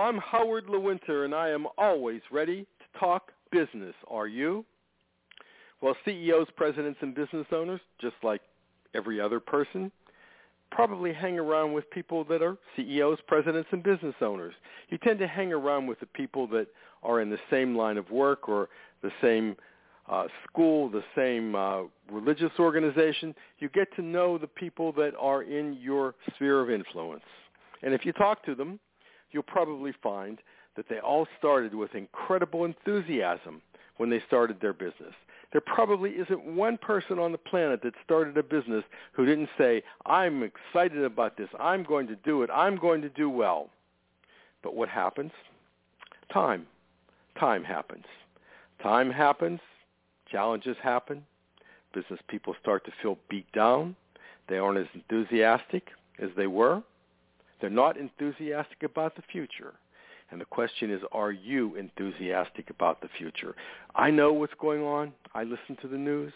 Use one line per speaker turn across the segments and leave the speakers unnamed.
I'm Howard Lewinter, and I am always ready to talk business. Are you? Well, CEOs, presidents, and business owners, just like every other person, probably hang around with people that are CEOs, presidents, and business owners. You tend to hang around with the people that are in the same line of work or the same uh, school, the same uh, religious organization. You get to know the people that are in your sphere of influence. And if you talk to them, you'll probably find that they all started with incredible enthusiasm when they started their business. There probably isn't one person on the planet that started a business who didn't say, I'm excited about this. I'm going to do it. I'm going to do well. But what happens? Time. Time happens. Time happens. Challenges happen. Business people start to feel beat down. They aren't as enthusiastic as they were. They're not enthusiastic about the future. And the question is, are you enthusiastic about the future? I know what's going on. I listen to the news.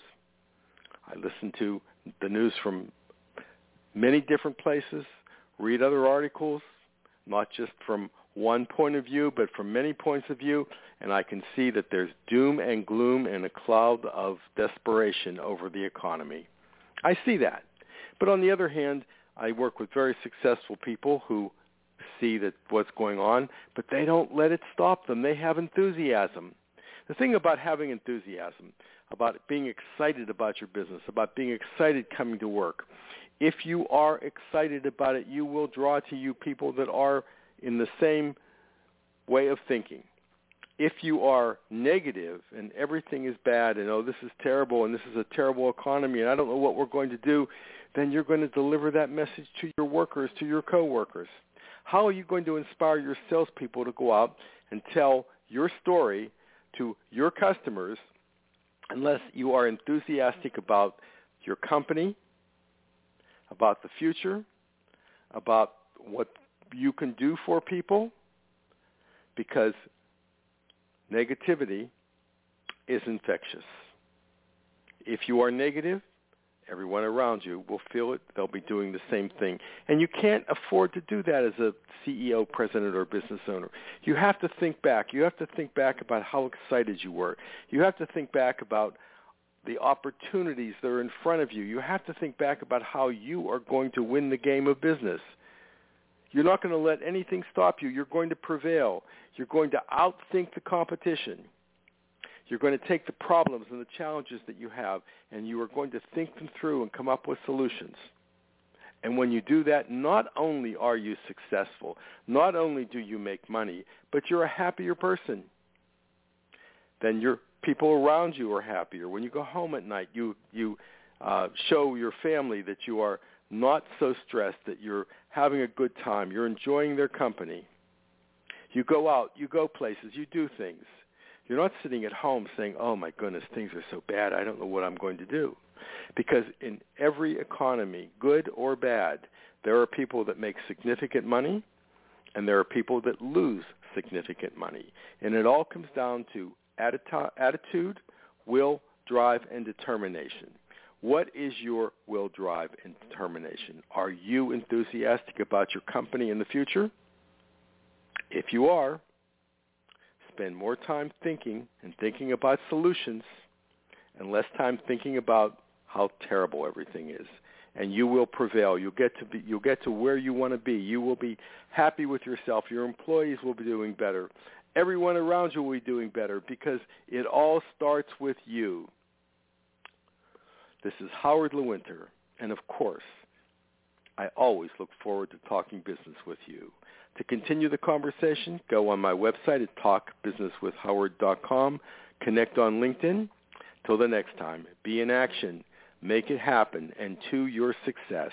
I listen to the news from many different places, read other articles, not just from one point of view, but from many points of view, and I can see that there's doom and gloom and a cloud of desperation over the economy. I see that. But on the other hand, I work with very successful people who see that what's going on, but they don't let it stop them. They have enthusiasm. The thing about having enthusiasm, about being excited about your business, about being excited coming to work, if you are excited about it, you will draw to you people that are in the same way of thinking. If you are negative and everything is bad and oh this is terrible and this is a terrible economy and I don't know what we're going to do, then you're going to deliver that message to your workers, to your coworkers. How are you going to inspire your salespeople to go out and tell your story to your customers unless you are enthusiastic about your company, about the future, about what you can do for people? Because negativity is infectious. If you are negative, everyone around you will feel it. They'll be doing the same thing. And you can't afford to do that as a CEO, president, or business owner. You have to think back. You have to think back about how excited you were. You have to think back about the opportunities that are in front of you. You have to think back about how you are going to win the game of business. You're not going to let anything stop you. You're going to prevail. You're going to outthink the competition. You're going to take the problems and the challenges that you have, and you are going to think them through and come up with solutions. And when you do that, not only are you successful, not only do you make money, but you're a happier person. Then your people around you are happier. When you go home at night, you you uh, show your family that you are not so stressed, that you're having a good time, you're enjoying their company. You go out, you go places, you do things. You're not sitting at home saying, oh my goodness, things are so bad, I don't know what I'm going to do. Because in every economy, good or bad, there are people that make significant money and there are people that lose significant money. And it all comes down to attitude, will, drive, and determination. What is your will, drive, and determination? Are you enthusiastic about your company in the future? If you are, spend more time thinking and thinking about solutions and less time thinking about how terrible everything is. And you will prevail. You'll get to be you'll get to where you want to be. You will be happy with yourself. Your employees will be doing better. Everyone around you will be doing better because it all starts with you this is Howard Lewinter and of course I always look forward to talking business with you to continue the conversation, go on my website at talkbusinesswithhoward.com, connect on LinkedIn. Till the next time, be in action, make it happen, and to your success.